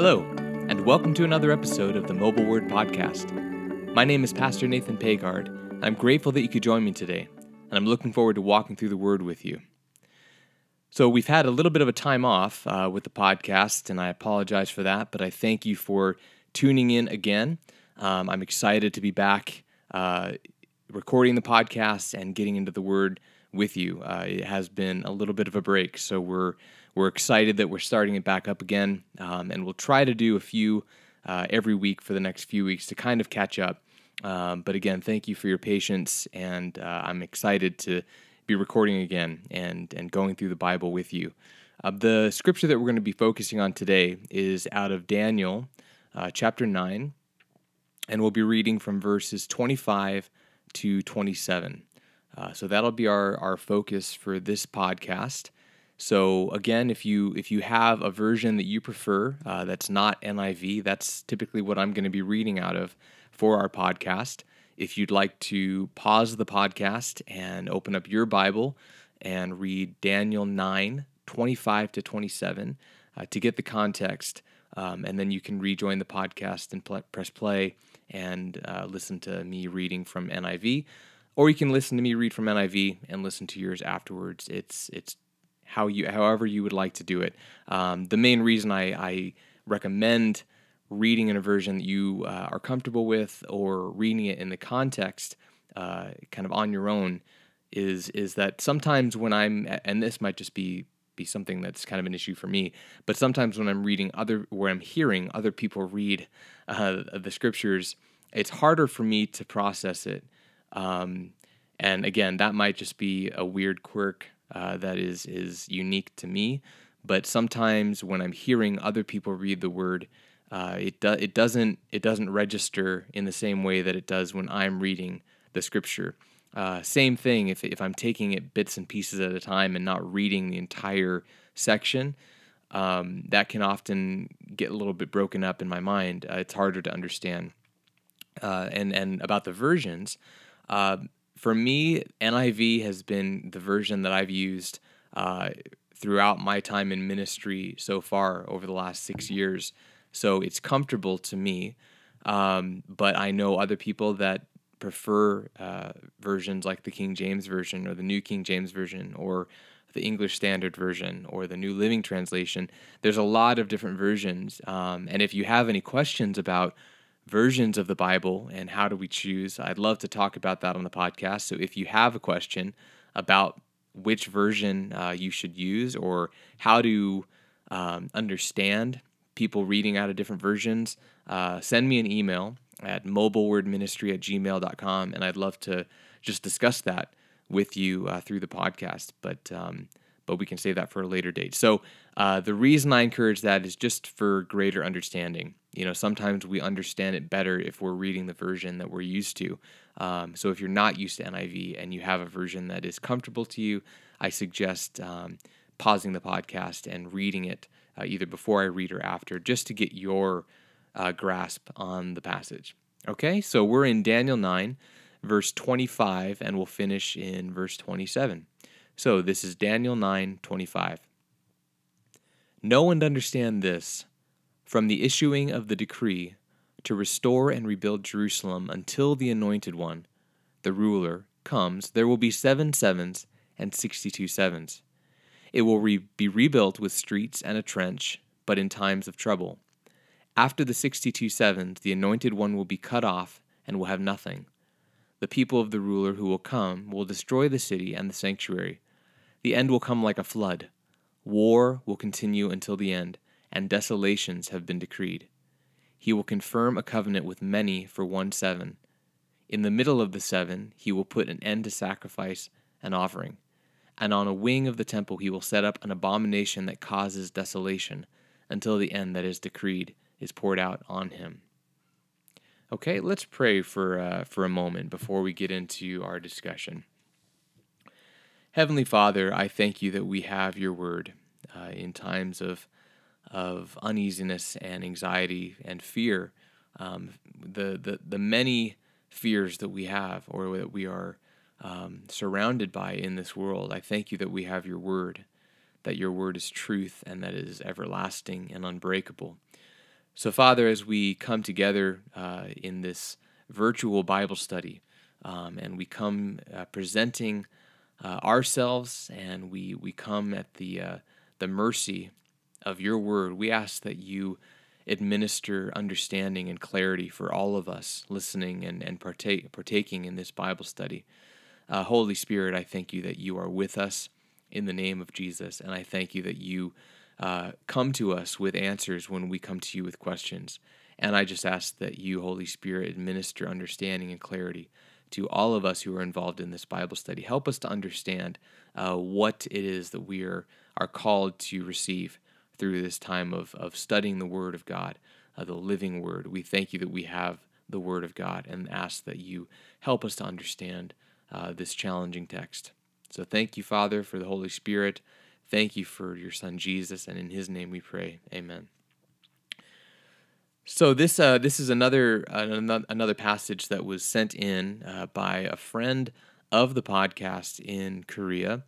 Hello, and welcome to another episode of the Mobile Word Podcast. My name is Pastor Nathan Pagard, and I'm grateful that you could join me today, and I'm looking forward to walking through the Word with you. So, we've had a little bit of a time off uh, with the podcast, and I apologize for that, but I thank you for tuning in again. Um, I'm excited to be back uh, recording the podcast and getting into the Word with you. Uh, it has been a little bit of a break, so we're we're excited that we're starting it back up again, um, and we'll try to do a few uh, every week for the next few weeks to kind of catch up. Um, but again, thank you for your patience, and uh, I'm excited to be recording again and and going through the Bible with you. Uh, the scripture that we're going to be focusing on today is out of Daniel, uh, chapter nine, and we'll be reading from verses 25 to 27. Uh, so that'll be our our focus for this podcast. So again, if you if you have a version that you prefer uh, that's not NIV, that's typically what I'm going to be reading out of for our podcast. If you'd like to pause the podcast and open up your Bible and read Daniel 9, 25 to 27 uh, to get the context, um, and then you can rejoin the podcast and pl- press play and uh, listen to me reading from NIV, or you can listen to me read from NIV and listen to yours afterwards. It's it's how you however you would like to do it. Um, the main reason I, I, recommend reading in a version that you uh, are comfortable with or reading it in the context, uh, kind of on your own, is is that sometimes when I'm and this might just be be something that's kind of an issue for me, but sometimes when I'm reading other where I'm hearing other people read uh, the scriptures, it's harder for me to process it. Um, and again, that might just be a weird quirk uh, that is is unique to me. But sometimes when I'm hearing other people read the word, uh, it do, it doesn't it doesn't register in the same way that it does when I'm reading the scripture. Uh, same thing if if I'm taking it bits and pieces at a time and not reading the entire section. Um, that can often get a little bit broken up in my mind. Uh, it's harder to understand. Uh, and and about the versions, uh, for me, NIV has been the version that I've used uh, throughout my time in ministry so far over the last six years. So it's comfortable to me. Um, but I know other people that prefer uh, versions like the King James Version or the New King James Version or the English Standard Version or the New Living Translation. There's a lot of different versions. Um, and if you have any questions about versions of the Bible and how do we choose. I'd love to talk about that on the podcast. So if you have a question about which version uh, you should use or how to um, understand people reading out of different versions, uh, send me an email at mobilewordministry at gmail.com and I'd love to just discuss that with you uh, through the podcast. But um, but we can save that for a later date. So uh, the reason I encourage that is just for greater understanding. You know, sometimes we understand it better if we're reading the version that we're used to. Um, so if you're not used to NIV and you have a version that is comfortable to you, I suggest um, pausing the podcast and reading it uh, either before I read or after, just to get your uh, grasp on the passage. Okay, so we're in Daniel 9, verse 25, and we'll finish in verse 27. So this is Daniel 9:25. Know and understand this from the issuing of the decree to restore and rebuild Jerusalem until the anointed one, the ruler, comes, there will be seven sevens and sixty two sevens. It will re- be rebuilt with streets and a trench, but in times of trouble. After the sixty two sevens, the anointed one will be cut off and will have nothing. The people of the ruler who will come will destroy the city and the sanctuary the end will come like a flood. War will continue until the end, and desolations have been decreed. He will confirm a covenant with many for one seven. In the middle of the seven, he will put an end to sacrifice and offering. And on a wing of the temple, he will set up an abomination that causes desolation until the end that is decreed is poured out on him. Okay, let's pray for, uh, for a moment before we get into our discussion. Heavenly Father, I thank you that we have your word uh, in times of, of uneasiness and anxiety and fear. Um, the, the, the many fears that we have or that we are um, surrounded by in this world, I thank you that we have your word, that your word is truth and that it is everlasting and unbreakable. So, Father, as we come together uh, in this virtual Bible study, um, and we come uh, presenting uh, ourselves, and we we come at the uh, the mercy of Your Word, we ask that You administer understanding and clarity for all of us listening and and partake, partaking in this Bible study. Uh, Holy Spirit, I thank You that You are with us in the name of Jesus, and I thank You that You uh, come to us with answers when we come to you with questions. And I just ask that you, Holy Spirit, administer understanding and clarity to all of us who are involved in this Bible study. Help us to understand uh, what it is that we are, are called to receive through this time of, of studying the Word of God, uh, the living Word. We thank you that we have the Word of God and ask that you help us to understand uh, this challenging text. So thank you, Father, for the Holy Spirit. Thank you for your son Jesus, and in his name we pray. Amen. So this uh, this is another uh, another passage that was sent in uh, by a friend of the podcast in Korea.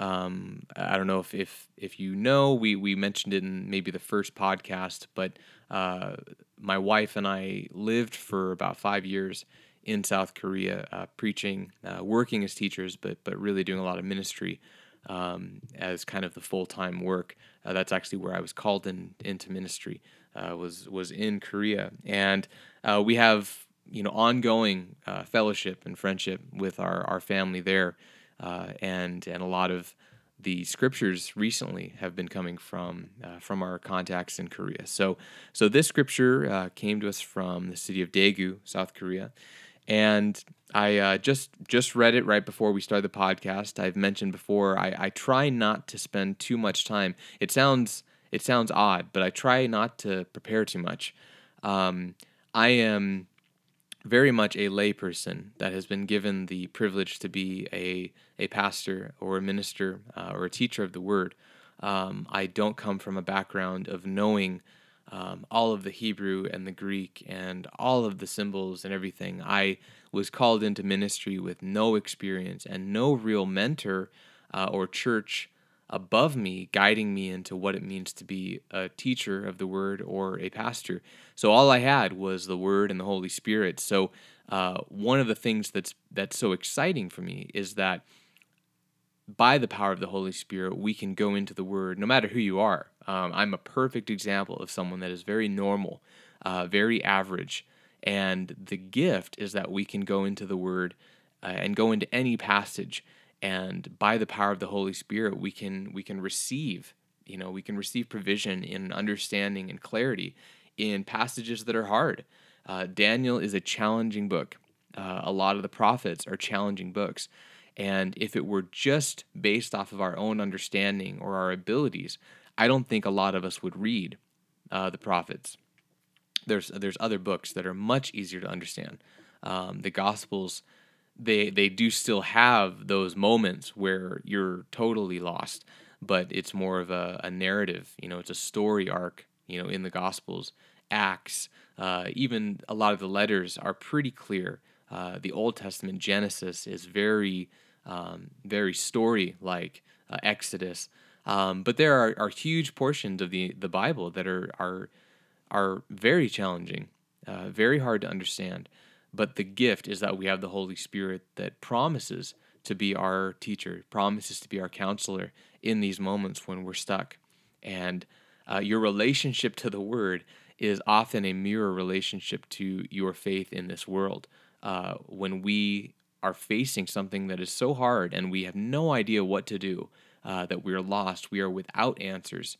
Um, I don't know if, if if you know we we mentioned it in maybe the first podcast, but uh, my wife and I lived for about five years in South Korea, uh, preaching, uh, working as teachers, but but really doing a lot of ministry um, as kind of the full time work. Uh, that's actually where I was called in into ministry. Uh, was was in Korea, and uh, we have you know ongoing fellowship and friendship with our our family there, uh, and and a lot of the scriptures recently have been coming from uh, from our contacts in Korea. So so this scripture came to us from the city of Daegu, South Korea and I uh, just just read it right before we started the podcast. I've mentioned before I, I try not to spend too much time. It sounds it sounds odd, but I try not to prepare too much. Um, I am very much a layperson that has been given the privilege to be a a pastor or a minister uh, or a teacher of the word. Um, I don't come from a background of knowing um, all of the Hebrew and the Greek and all of the symbols and everything. I was called into ministry with no experience and no real mentor uh, or church above me guiding me into what it means to be a teacher of the word or a pastor. So all I had was the word and the Holy Spirit. So uh, one of the things that's that's so exciting for me is that by the power of the Holy Spirit, we can go into the Word no matter who you are. Um, I'm a perfect example of someone that is very normal, uh, very average. And the gift is that we can go into the Word uh, and go into any passage. And by the power of the Holy Spirit, we can we can receive, you know, we can receive provision in understanding and clarity in passages that are hard. Uh, Daniel is a challenging book. Uh, a lot of the prophets are challenging books. And if it were just based off of our own understanding or our abilities, I don't think a lot of us would read uh, the prophets. There's there's other books that are much easier to understand. Um, the Gospels, they they do still have those moments where you're totally lost, but it's more of a, a narrative. You know, it's a story arc. You know, in the Gospels, Acts, uh, even a lot of the letters are pretty clear. Uh, the Old Testament Genesis is very um, very story like uh, Exodus. Um, but there are, are huge portions of the, the Bible that are, are, are very challenging, uh, very hard to understand. But the gift is that we have the Holy Spirit that promises to be our teacher, promises to be our counselor in these moments when we're stuck. And uh, your relationship to the Word is often a mirror relationship to your faith in this world. Uh, when we are facing something that is so hard and we have no idea what to do, uh, that we are lost, we are without answers,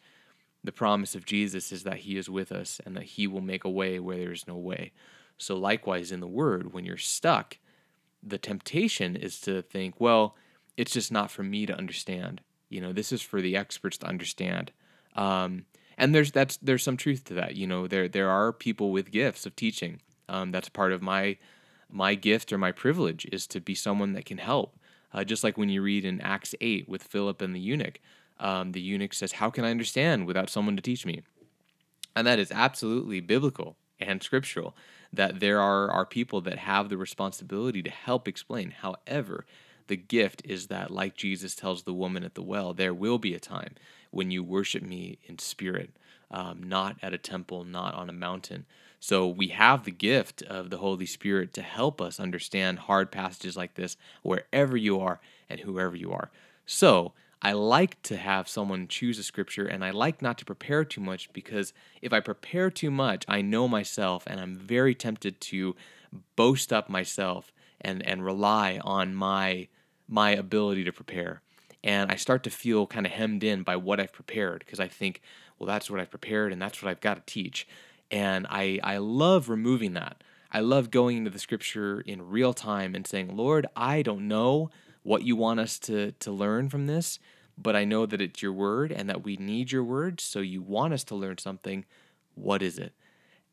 the promise of Jesus is that He is with us and that He will make a way where there is no way. So, likewise, in the Word, when you're stuck, the temptation is to think, well, it's just not for me to understand. You know, this is for the experts to understand. Um, and there's that's there's some truth to that. You know, there there are people with gifts of teaching. Um, that's part of my my gift or my privilege is to be someone that can help. Uh, just like when you read in Acts 8 with Philip and the eunuch, um, the eunuch says, How can I understand without someone to teach me? And that is absolutely biblical and scriptural that there are, are people that have the responsibility to help explain. However, the gift is that, like Jesus tells the woman at the well, there will be a time when you worship me in spirit um, not at a temple, not on a mountain. So we have the gift of the Holy Spirit to help us understand hard passages like this wherever you are and whoever you are. So I like to have someone choose a scripture and I like not to prepare too much because if I prepare too much, I know myself and I'm very tempted to boast up myself and, and rely on my my ability to prepare. And I start to feel kind of hemmed in by what I've prepared because I think, well, that's what I've prepared and that's what I've got to teach. And I, I love removing that. I love going into the scripture in real time and saying, Lord, I don't know what you want us to, to learn from this, but I know that it's your word and that we need your word. So you want us to learn something. What is it?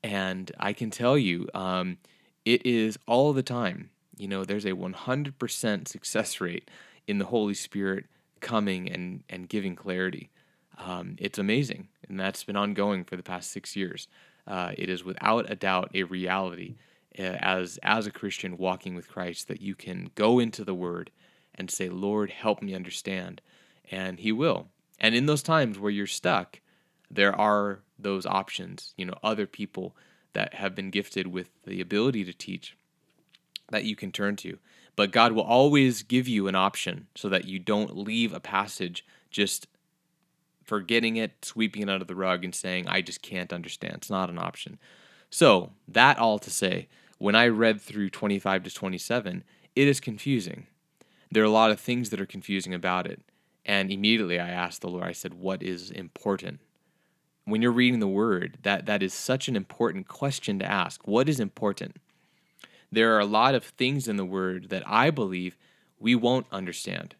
And I can tell you, um, it is all the time. You know, there's a 100% success rate in the Holy Spirit coming and, and giving clarity. Um, it's amazing. And that's been ongoing for the past six years. Uh, it is without a doubt a reality uh, as, as a Christian walking with Christ that you can go into the Word and say, Lord, help me understand. And He will. And in those times where you're stuck, there are those options, you know, other people that have been gifted with the ability to teach that you can turn to. But God will always give you an option so that you don't leave a passage just forgetting it, sweeping it under the rug, and saying, I just can't understand. It's not an option. So, that all to say, when I read through 25 to 27, it is confusing there are a lot of things that are confusing about it. And immediately I asked the Lord, I said, What is important? When you're reading the word, that, that is such an important question to ask. What is important? There are a lot of things in the word that I believe we won't understand.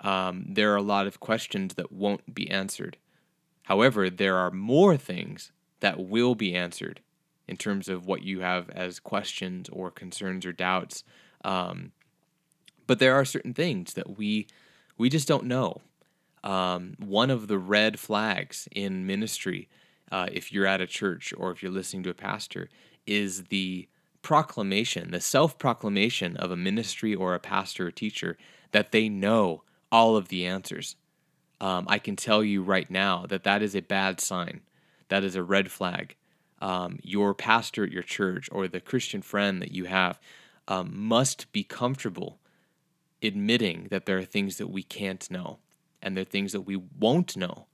Um, there are a lot of questions that won't be answered. However, there are more things that will be answered in terms of what you have as questions or concerns or doubts. Um, but there are certain things that we we just don't know. Um, one of the red flags in ministry, uh, if you're at a church or if you're listening to a pastor, is the proclamation, the self proclamation of a ministry or a pastor or teacher that they know all of the answers. Um, I can tell you right now that that is a bad sign. That is a red flag. Um, your pastor at your church or the Christian friend that you have um, must be comfortable admitting that there are things that we can't know and there are things that we won't know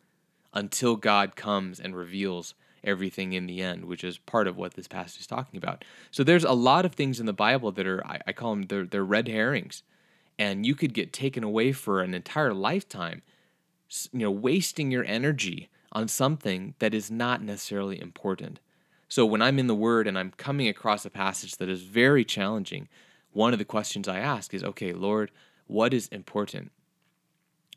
until God comes and reveals everything in the end, which is part of what this passage is talking about. So there's a lot of things in the Bible that are I, I call them they're, they're red herrings, and you could get taken away for an entire lifetime, you know, wasting your energy on something that is not necessarily important. So when I'm in the Word and I'm coming across a passage that is very challenging, one of the questions I ask is, okay, Lord, what is important?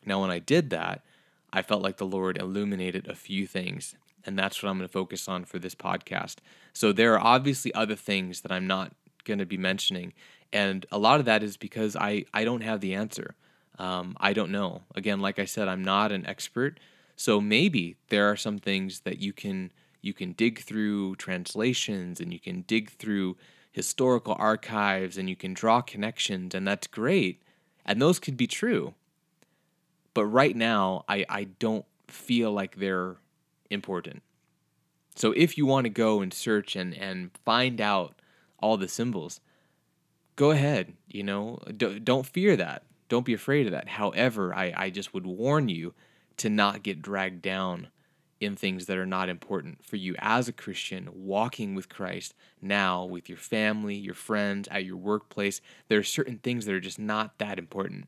Now, when I did that, I felt like the Lord illuminated a few things, and that's what I'm going to focus on for this podcast. So, there are obviously other things that I'm not going to be mentioning, and a lot of that is because I, I don't have the answer. Um, I don't know. Again, like I said, I'm not an expert, so maybe there are some things that you can you can dig through translations and you can dig through historical archives and you can draw connections, and that's great. And those could be true. But right now, I, I don't feel like they're important. So if you want to go and search and, and find out all the symbols, go ahead. You know, D- don't fear that. Don't be afraid of that. However, I, I just would warn you to not get dragged down in things that are not important for you as a Christian, walking with Christ now with your family, your friends, at your workplace. There are certain things that are just not that important.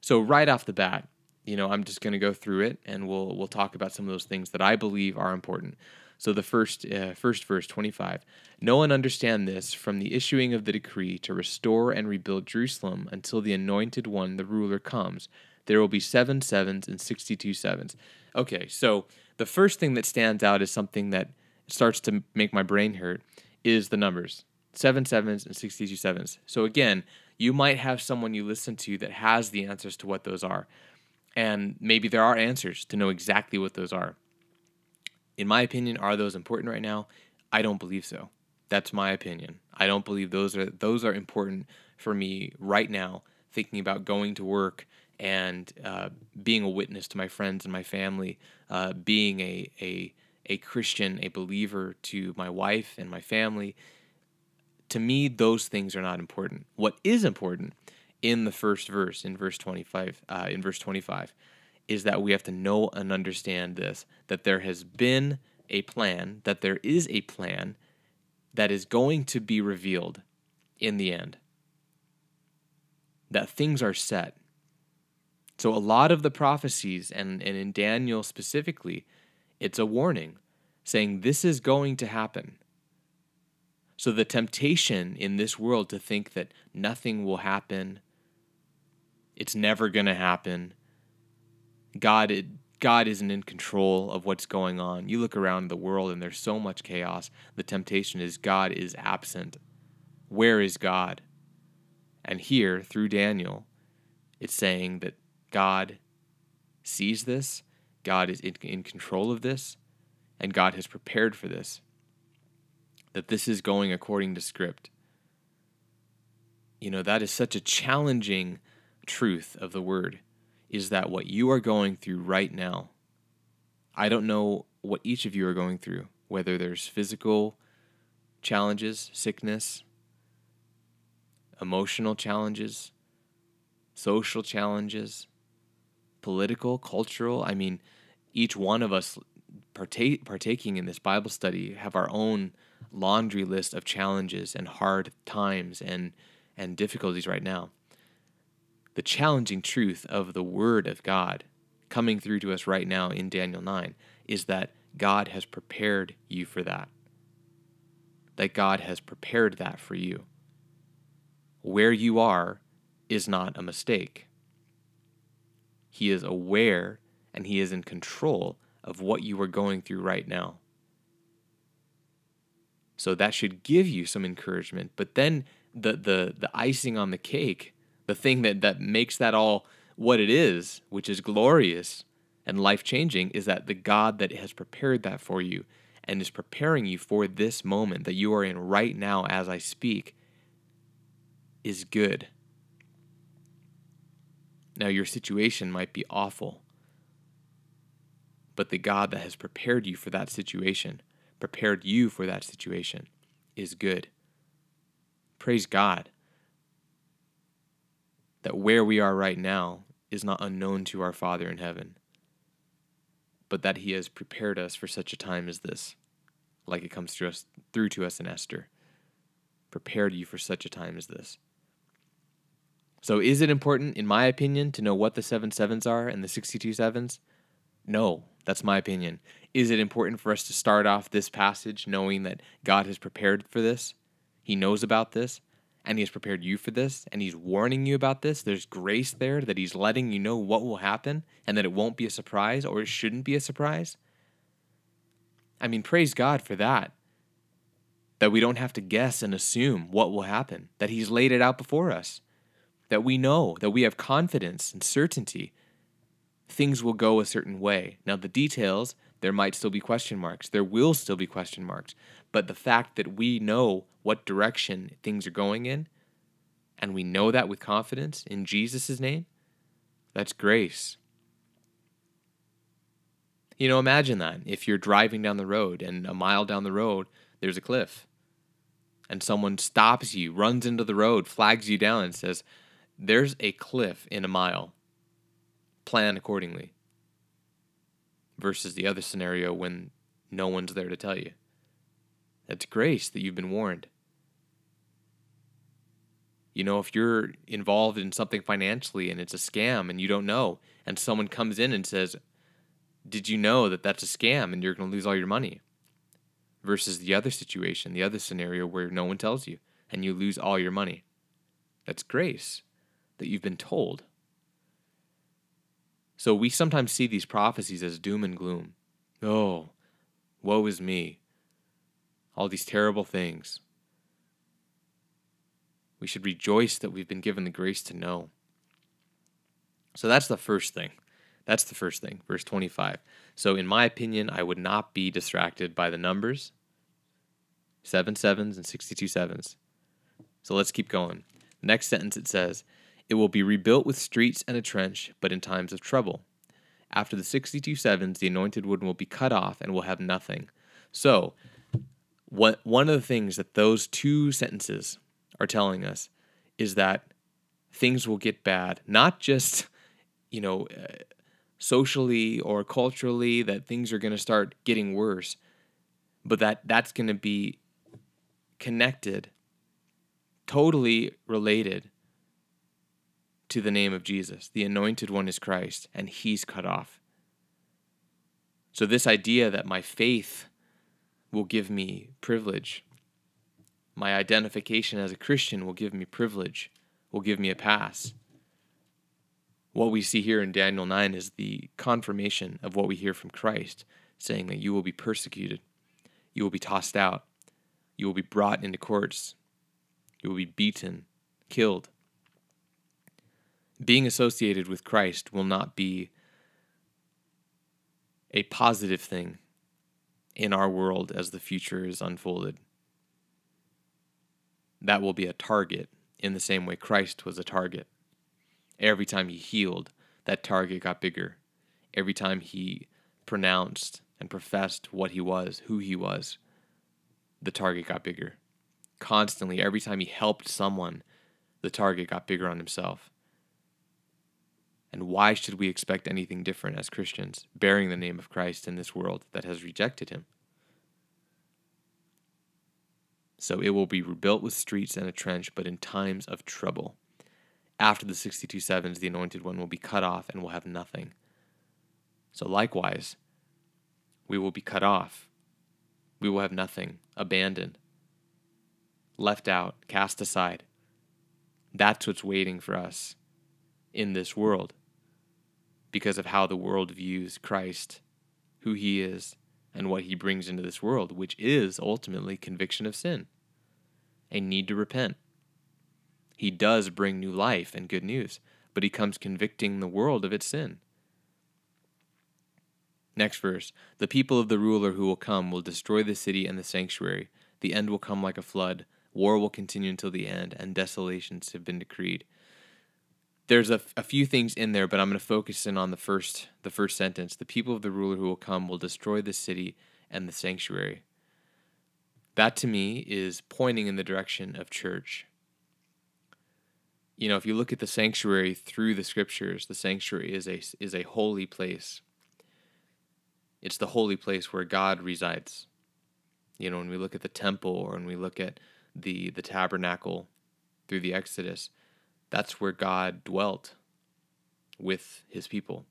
So right off the bat, you know, I'm just going to go through it and we'll we'll talk about some of those things that I believe are important. So the first uh, first verse 25. No one understand this from the issuing of the decree to restore and rebuild Jerusalem until the anointed one the ruler comes. There will be seven sevens and 62 sevens. Okay, so the first thing that stands out is something that starts to make my brain hurt is the numbers seven sevens and 62 sevens. So again, you might have someone you listen to that has the answers to what those are. And maybe there are answers to know exactly what those are. In my opinion, are those important right now? I don't believe so. That's my opinion. I don't believe those are those are important for me right now thinking about going to work and uh, being a witness to my friends and my family, uh, being a, a, a Christian, a believer to my wife and my family. To me, those things are not important. What is important in the first verse, in verse 25, uh, in verse 25, is that we have to know and understand this that there has been a plan, that there is a plan that is going to be revealed in the end. That things are set. So, a lot of the prophecies, and, and in Daniel specifically, it's a warning saying this is going to happen. So, the temptation in this world to think that nothing will happen, it's never going to happen, God, it, God isn't in control of what's going on. You look around the world and there's so much chaos. The temptation is God is absent. Where is God? And here, through Daniel, it's saying that God sees this, God is in, in control of this, and God has prepared for this. That this is going according to script. You know, that is such a challenging truth of the word is that what you are going through right now, I don't know what each of you are going through, whether there's physical challenges, sickness, emotional challenges, social challenges, political, cultural. I mean, each one of us partake, partaking in this Bible study have our own laundry list of challenges and hard times and and difficulties right now the challenging truth of the Word of God coming through to us right now in Daniel 9 is that God has prepared you for that. That God has prepared that for you. Where you are is not a mistake. He is aware and He is in control of what you are going through right now. So that should give you some encouragement. But then the, the, the icing on the cake the thing that that makes that all what it is, which is glorious and life changing, is that the God that has prepared that for you and is preparing you for this moment that you are in right now as I speak is good. Now, your situation might be awful, but the God that has prepared you for that situation, prepared you for that situation, is good. Praise God that where we are right now is not unknown to our Father in heaven, but that He has prepared us for such a time as this, like it comes through us through to us in Esther. Prepared you for such a time as this. So, is it important, in my opinion, to know what the seven sevens are and the 62 sevens? No, that's my opinion. Is it important for us to start off this passage knowing that God has prepared for this? He knows about this and he has prepared you for this and he's warning you about this. There's grace there that he's letting you know what will happen and that it won't be a surprise or it shouldn't be a surprise. I mean, praise God for that. That we don't have to guess and assume what will happen, that he's laid it out before us, that we know, that we have confidence and certainty things will go a certain way. Now, the details, there might still be question marks. There will still be question marks. But the fact that we know what direction things are going in, and we know that with confidence in Jesus' name, that's grace. You know, imagine that if you're driving down the road and a mile down the road, there's a cliff, and someone stops you, runs into the road, flags you down, and says, There's a cliff in a mile. Plan accordingly. Versus the other scenario when no one's there to tell you. That's grace that you've been warned. You know, if you're involved in something financially and it's a scam and you don't know, and someone comes in and says, Did you know that that's a scam and you're going to lose all your money? Versus the other situation, the other scenario where no one tells you and you lose all your money. That's grace that you've been told. So we sometimes see these prophecies as doom and gloom. Oh, woe is me all these terrible things. We should rejoice that we've been given the grace to know. So that's the first thing. That's the first thing. Verse 25. So, in my opinion, I would not be distracted by the numbers seven sevens and 62 sevens. So let's keep going. The next sentence it says, It will be rebuilt with streets and a trench, but in times of trouble. After the 62 sevens, the anointed one will be cut off and will have nothing. So, what, one of the things that those two sentences are telling us is that things will get bad, not just, you know, uh, socially or culturally, that things are going to start getting worse, but that that's going to be connected, totally related to the name of Jesus. The anointed one is Christ, and he's cut off. So, this idea that my faith will give me privilege, my identification as a Christian will give me privilege, will give me a pass. What we see here in Daniel 9 is the confirmation of what we hear from Christ, saying that you will be persecuted, you will be tossed out, you will be brought into courts, you will be beaten, killed being associated with Christ will not be a positive thing in our world as the future is unfolded. That will be a target in the same way Christ was a target. Every time he healed, that target got bigger. Every time he pronounced and professed what he was, who he was, the target got bigger. Constantly, every time he helped someone, the target got bigger on himself. And why should we expect anything different as Christians, bearing the name of Christ in this world that has rejected him? So it will be rebuilt with streets and a trench, but in times of trouble. After the 62 sevens, the anointed one will be cut off and will have nothing. So likewise, we will be cut off. We will have nothing, abandoned, left out, cast aside. That's what's waiting for us in this world because of how the world views Christ, who he is, and what he brings into this world, which is ultimately conviction of sin, a need to repent. He does bring new life and good news, but he comes convicting the world of its sin. Next verse The people of the ruler who will come will destroy the city and the sanctuary. The end will come like a flood. War will continue until the end, and desolations have been decreed there's a, a few things in there, but I'm going to focus in on the first the first sentence. The people of the ruler who will come will destroy the city and the sanctuary. That to me is pointing in the direction of church. You know, if you look at the sanctuary through the scriptures, the sanctuary is a is a holy place. It's the holy place where God resides. You know, when we look at the temple or when we look at the the tabernacle through the Exodus, that's where God dwelt with his people.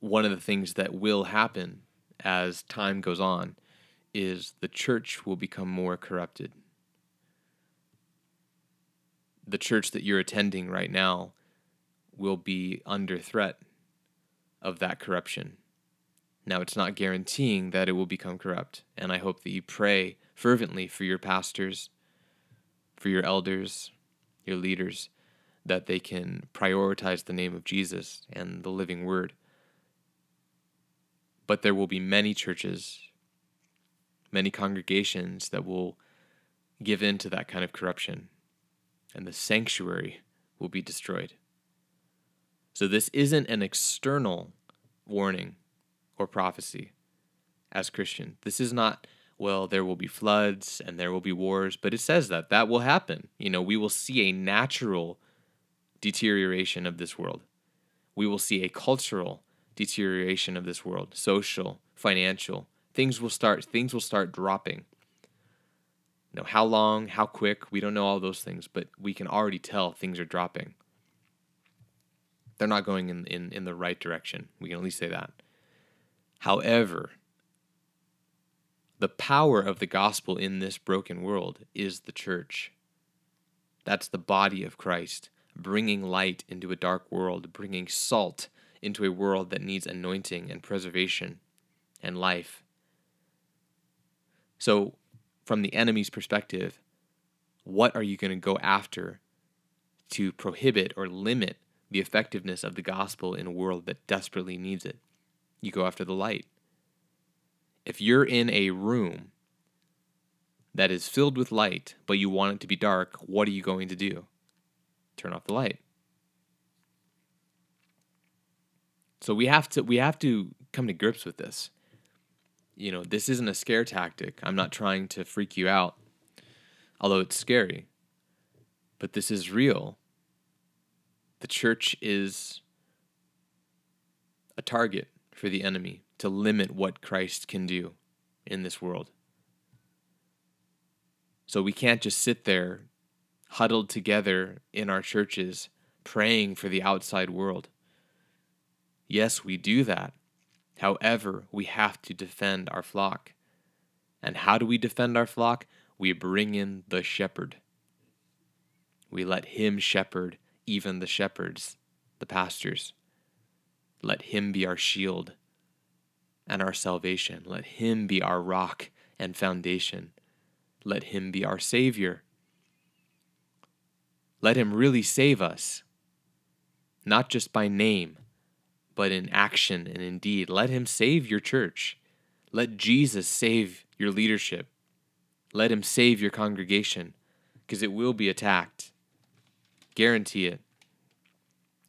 One of the things that will happen as time goes on is the church will become more corrupted. The church that you're attending right now will be under threat of that corruption. Now, it's not guaranteeing that it will become corrupt, and I hope that you pray fervently for your pastors for your elders, your leaders, that they can prioritize the name of Jesus and the living word. But there will be many churches, many congregations that will give in to that kind of corruption, and the sanctuary will be destroyed. So, this isn't an external warning or prophecy as Christian. This is not well, there will be floods and there will be wars, but it says that that will happen. You know, we will see a natural deterioration of this world. We will see a cultural deterioration of this world, social, financial. Things will start things will start dropping. You know, how long, how quick, we don't know all those things, but we can already tell things are dropping. They're not going in, in, in the right direction. We can at least say that. However, the power of the gospel in this broken world is the church. That's the body of Christ, bringing light into a dark world, bringing salt into a world that needs anointing and preservation and life. So, from the enemy's perspective, what are you going to go after to prohibit or limit the effectiveness of the gospel in a world that desperately needs it? You go after the light if you're in a room that is filled with light, but you want it to be dark, what are you going to do? Turn off the light. So we have to we have to come to grips with this. You know, this isn't a scare tactic. I'm not trying to freak you out, although it's scary. But this is real. The church is a target for the enemy to limit what Christ can do in this world. So we can't just sit there huddled together in our churches praying for the outside world. Yes, we do that. However, we have to defend our flock. And how do we defend our flock? We bring in the shepherd. We let him shepherd even the shepherds, the pastors. Let him be our shield and our salvation. Let him be our rock and foundation. Let him be our Savior. Let him really save us, not just by name, but in action and in deed. Let him save your church. Let Jesus save your leadership. Let him save your congregation, because it will be attacked. Guarantee it.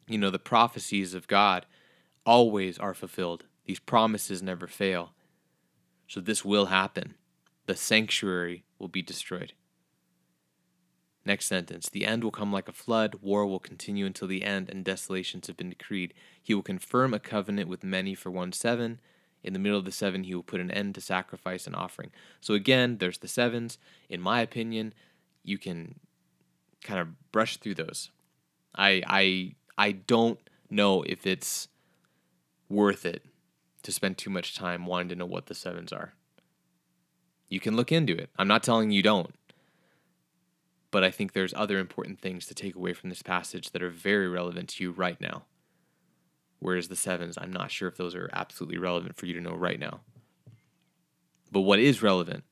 You know, the prophecies of God always are fulfilled. These promises never fail. So this will happen. The sanctuary will be destroyed. Next sentence The end will come like a flood, war will continue until the end, and desolations have been decreed. He will confirm a covenant with many for one seven. In the middle of the seven, he will put an end to sacrifice and offering. So again, there's the sevens. In my opinion, you can kind of brush through those. I I I don't know if it's worth it to spend too much time wanting to know what the sevens are. You can look into it. I'm not telling you don't. But I think there's other important things to take away from this passage that are very relevant to you right now. Whereas the sevens, I'm not sure if those are absolutely relevant for you to know right now. But what is relevant,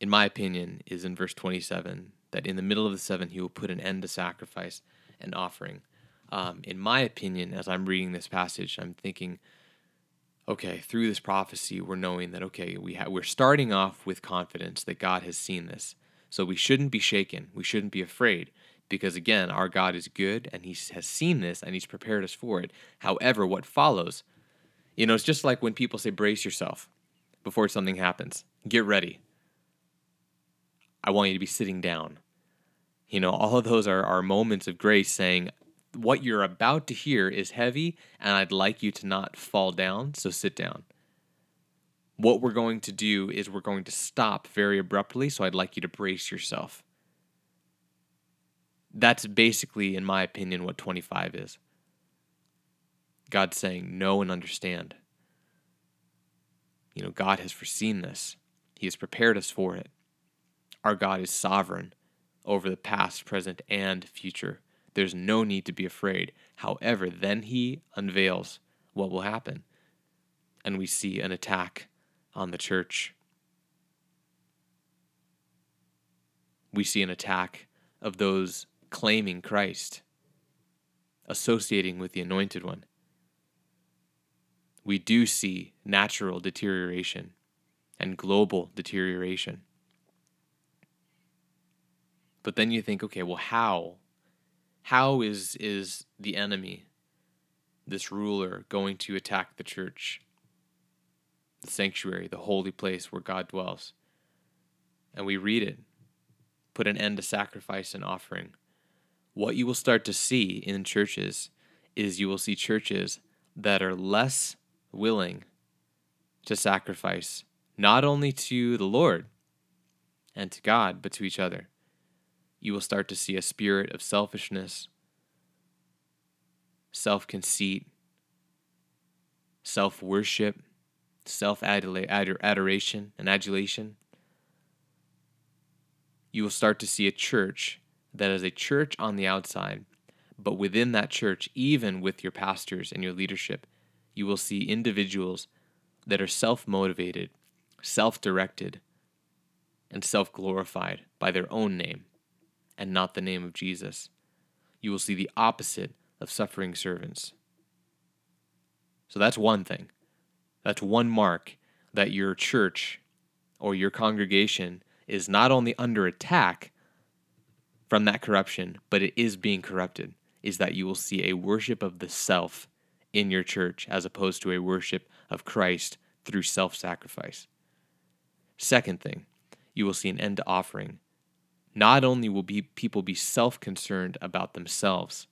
in my opinion, is in verse 27 that in the middle of the seven, he will put an end to sacrifice and offering. Um, in my opinion, as I'm reading this passage, I'm thinking, okay, through this prophecy, we're knowing that okay, we ha- we're starting off with confidence that God has seen this, so we shouldn't be shaken, we shouldn't be afraid, because again, our God is good and He has seen this and He's prepared us for it. However, what follows, you know, it's just like when people say, brace yourself before something happens, get ready. I want you to be sitting down. You know, all of those are, are moments of grace saying, what you're about to hear is heavy, and I'd like you to not fall down, so sit down. What we're going to do is we're going to stop very abruptly, so I'd like you to brace yourself. That's basically, in my opinion, what 25 is. God's saying, know and understand. You know, God has foreseen this, He has prepared us for it. Our God is sovereign over the past, present, and future. There's no need to be afraid. However, then He unveils what will happen. And we see an attack on the church. We see an attack of those claiming Christ, associating with the Anointed One. We do see natural deterioration and global deterioration. But then you think, okay, well, how? How is, is the enemy, this ruler, going to attack the church, the sanctuary, the holy place where God dwells? And we read it put an end to sacrifice and offering. What you will start to see in churches is you will see churches that are less willing to sacrifice, not only to the Lord and to God, but to each other you will start to see a spirit of selfishness, self conceit, self worship, self adoration, and adulation. You will start to see a church that is a church on the outside, but within that church, even with your pastors and your leadership, you will see individuals that are self motivated, self directed, and self glorified by their own name and not the name of Jesus. You will see the opposite of suffering servants. So that's one thing. That's one mark that your church or your congregation is not only under attack from that corruption, but it is being corrupted, is that you will see a worship of the self in your church as opposed to a worship of Christ through self sacrifice. Second thing, you will see an end to offering. Not only will be, people be self concerned about themselves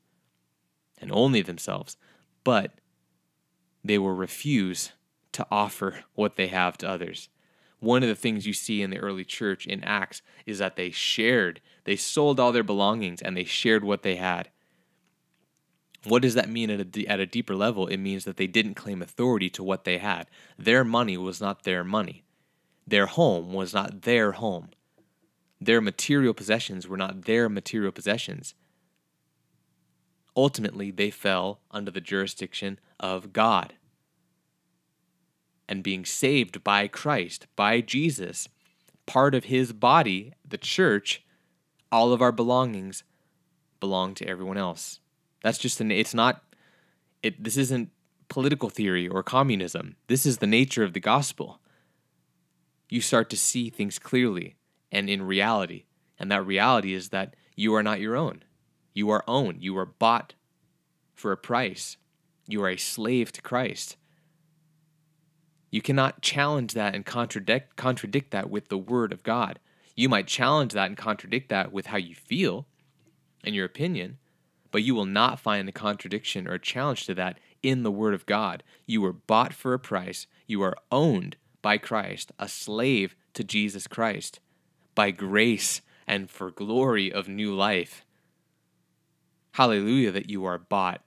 and only themselves, but they will refuse to offer what they have to others. One of the things you see in the early church in Acts is that they shared, they sold all their belongings and they shared what they had. What does that mean at a, at a deeper level? It means that they didn't claim authority to what they had. Their money was not their money. Their home was not their home. Their material possessions were not their material possessions. Ultimately, they fell under the jurisdiction of God. And being saved by Christ, by Jesus, part of his body, the church, all of our belongings belong to everyone else. That's just an it's not it this isn't political theory or communism. This is the nature of the gospel. You start to see things clearly and in reality. And that reality is that you are not your own. You are owned. You are bought for a price. You are a slave to Christ. You cannot challenge that and contradict contradict that with the word of God. You might challenge that and contradict that with how you feel and your opinion, but you will not find a contradiction or a challenge to that in the Word of God. You were bought for a price, you are owned by Christ, a slave to Jesus Christ, by grace and for glory of new life. Hallelujah, that you are bought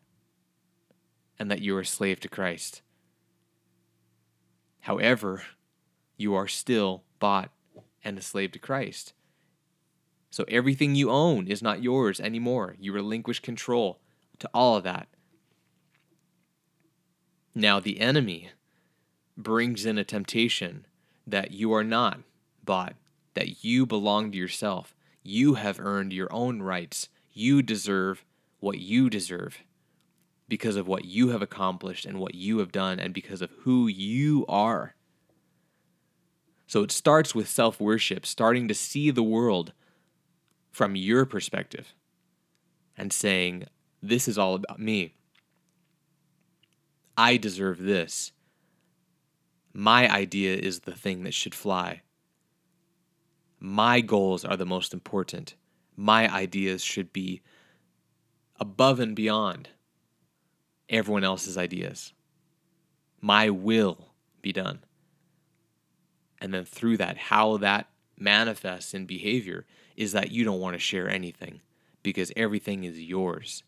and that you are a slave to Christ. However, you are still bought and a slave to Christ. So everything you own is not yours anymore. You relinquish control to all of that. Now, the enemy brings in a temptation that you are not bought, that you belong to yourself. You have earned your own rights. You deserve what you deserve because of what you have accomplished and what you have done and because of who you are. So it starts with self worship, starting to see the world from your perspective and saying, This is all about me. I deserve this. My idea is the thing that should fly. My goals are the most important. My ideas should be above and beyond everyone else's ideas. My will be done. And then through that, how that manifests in behavior is that you don't want to share anything because everything is yours.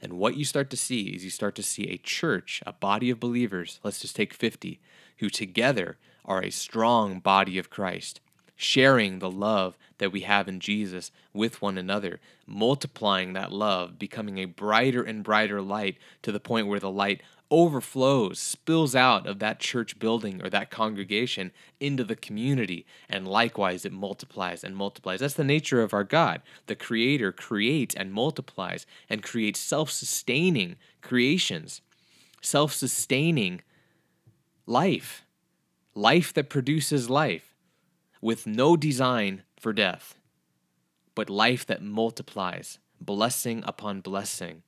And what you start to see is you start to see a church, a body of believers, let's just take 50, who together are a strong body of Christ, sharing the love that we have in Jesus with one another, multiplying that love, becoming a brighter and brighter light to the point where the light overflows, spills out of that church building or that congregation into the community, and likewise it multiplies and multiplies. That's the nature of our God. The Creator creates and multiplies and creates self sustaining creations, self sustaining life, life that produces life with no design for death, but life that multiplies, blessing upon blessing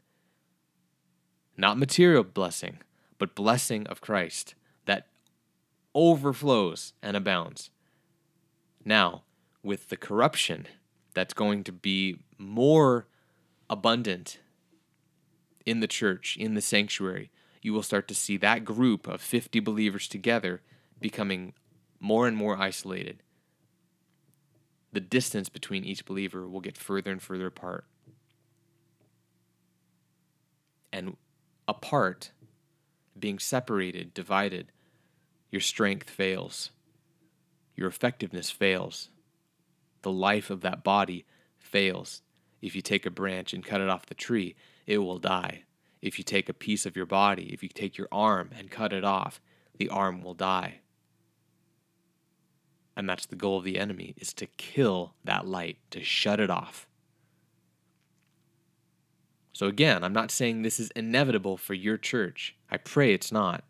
not material blessing, but blessing of Christ that overflows and abounds. Now, with the corruption that's going to be more abundant in the church, in the sanctuary, you will start to see that group of 50 believers together becoming more and more isolated. The distance between each believer will get further and further apart. And apart, being separated, divided, your strength fails, your effectiveness fails, the life of that body fails. If you take a branch and cut it off the tree, it will die. If you take a piece of your body, if you take your arm and cut it off, the arm will die. And that's the goal of the enemy is to kill that light, to shut it off. So, again, I'm not saying this is inevitable for your church. I pray it's not.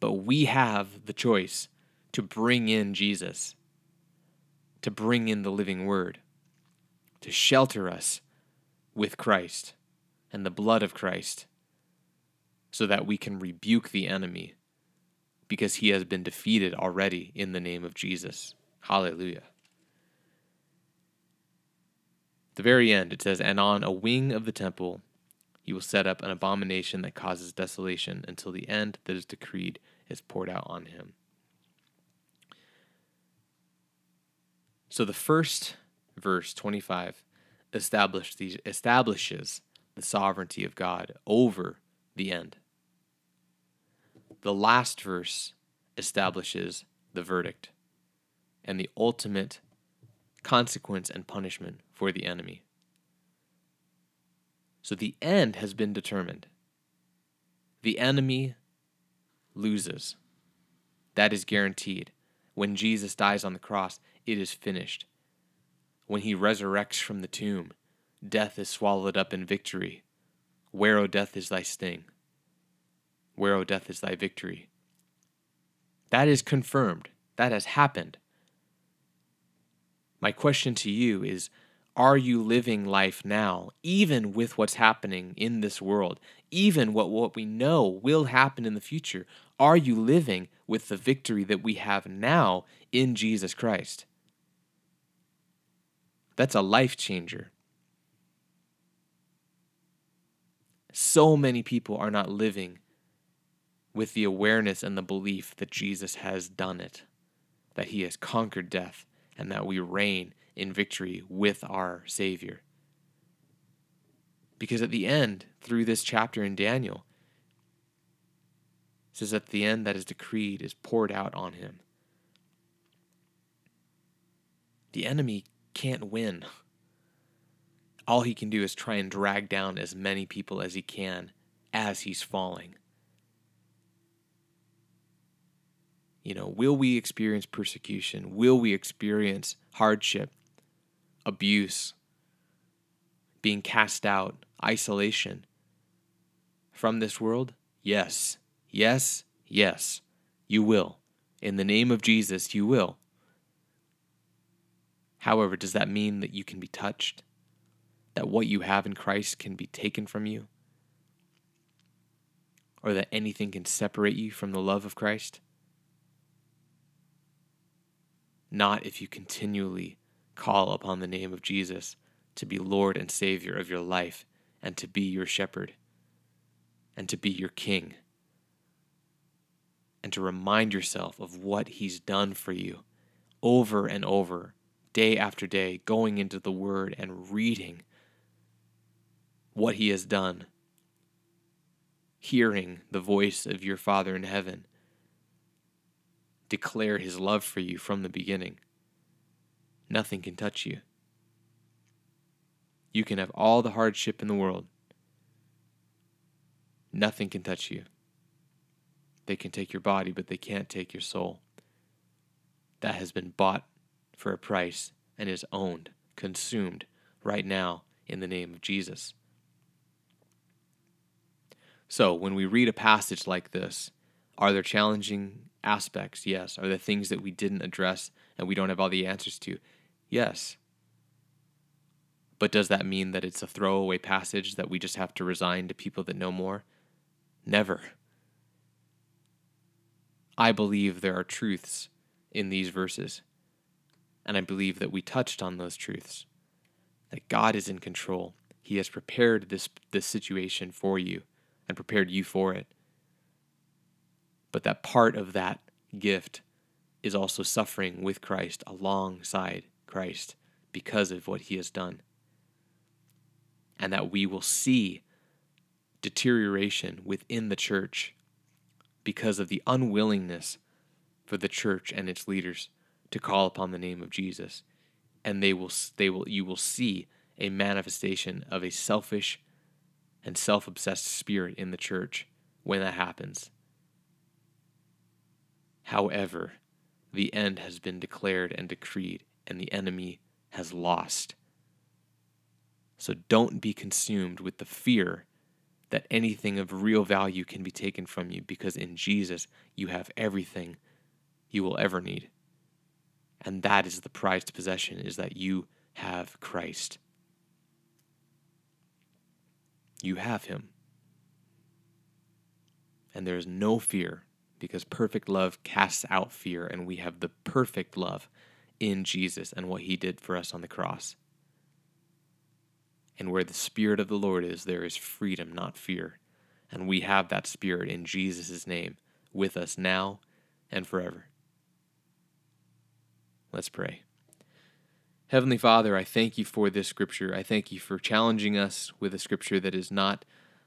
But we have the choice to bring in Jesus, to bring in the living word, to shelter us with Christ and the blood of Christ, so that we can rebuke the enemy because he has been defeated already in the name of Jesus. Hallelujah. the very end, it says, And on a wing of the temple he will set up an abomination that causes desolation until the end that is decreed is poured out on him. So the first verse 25 establishes the, establishes the sovereignty of God over the end. The last verse establishes the verdict and the ultimate consequence and punishment for the enemy. So the end has been determined. The enemy loses. That is guaranteed. When Jesus dies on the cross, it is finished. When he resurrects from the tomb, death is swallowed up in victory. Where, O death, is thy sting? Where, O death, is thy victory? That is confirmed. That has happened. My question to you is Are you living life now, even with what's happening in this world, even what, what we know will happen in the future? Are you living with the victory that we have now in Jesus Christ? That's a life changer. So many people are not living with the awareness and the belief that Jesus has done it, that he has conquered death, and that we reign in victory with our Savior. Because at the end, through this chapter in Daniel, says at the end that is decreed is poured out on him. The enemy can't win. All he can do is try and drag down as many people as he can as he's falling. You know, will we experience persecution? Will we experience hardship, abuse, being cast out, isolation from this world? Yes, yes, yes, you will. In the name of Jesus, you will. However, does that mean that you can be touched? That what you have in Christ can be taken from you? Or that anything can separate you from the love of Christ? Not if you continually call upon the name of Jesus to be Lord and Savior of your life and to be your shepherd and to be your king and to remind yourself of what he's done for you over and over, day after day, going into the Word and reading what he has done, hearing the voice of your Father in heaven declare his love for you from the beginning. Nothing can touch you. You can have all the hardship in the world. Nothing can touch you. They can take your body, but they can't take your soul. That has been bought for a price and is owned, consumed right now in the name of Jesus. So, when we read a passage like this, are there challenging aspects, yes. Are there things that we didn't address and we don't have all the answers to? Yes. But does that mean that it's a throwaway passage that we just have to resign to people that know more? Never. I believe there are truths in these verses, and I believe that we touched on those truths. That God is in control. He has prepared this, this situation for you and prepared you for it but that part of that gift is also suffering with Christ alongside Christ because of what he has done. And that we will see deterioration within the church because of the unwillingness for the church and its leaders to call upon the name of Jesus. And they will they will you will see a manifestation of a selfish and self-obsessed spirit in the church when that happens. However, the end has been declared and decreed, and the enemy has lost. So don't be consumed with the fear that anything of real value can be taken from you, because in Jesus you have everything you will ever need. And that is the prized possession is that you have Christ. You have him. And there is no fear because perfect love casts out fear, and we have the perfect love in Jesus and what he did for us on the cross. And where the Spirit of the Lord is, there is freedom, not fear. And we have that Spirit in Jesus' name with us now and forever. Let's pray. Heavenly Father, I thank you for this scripture. I thank you for challenging us with a scripture that is not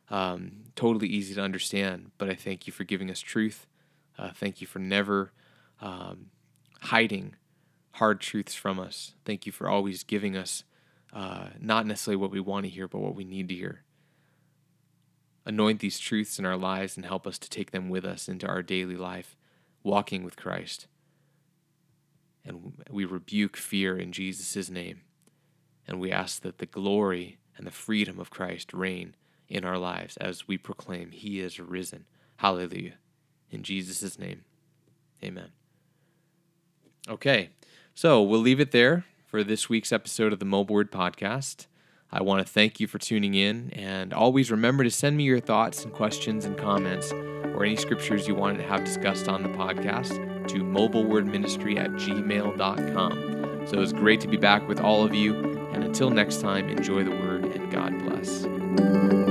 um, totally easy to understand, but I thank you for giving us truth. Uh, thank you for never um, hiding hard truths from us. Thank you for always giving us uh, not necessarily what we want to hear, but what we need to hear. Anoint these truths in our lives and help us to take them with us into our daily life, walking with Christ. And we rebuke fear in Jesus' name. And we ask that the glory and the freedom of Christ reign in our lives as we proclaim He is risen. Hallelujah. In Jesus' name, amen. Okay, so we'll leave it there for this week's episode of the Mobile Word Podcast. I want to thank you for tuning in, and always remember to send me your thoughts and questions and comments or any scriptures you want to have discussed on the podcast to mobilewordministry at gmail.com. So it's great to be back with all of you, and until next time, enjoy the word and God bless.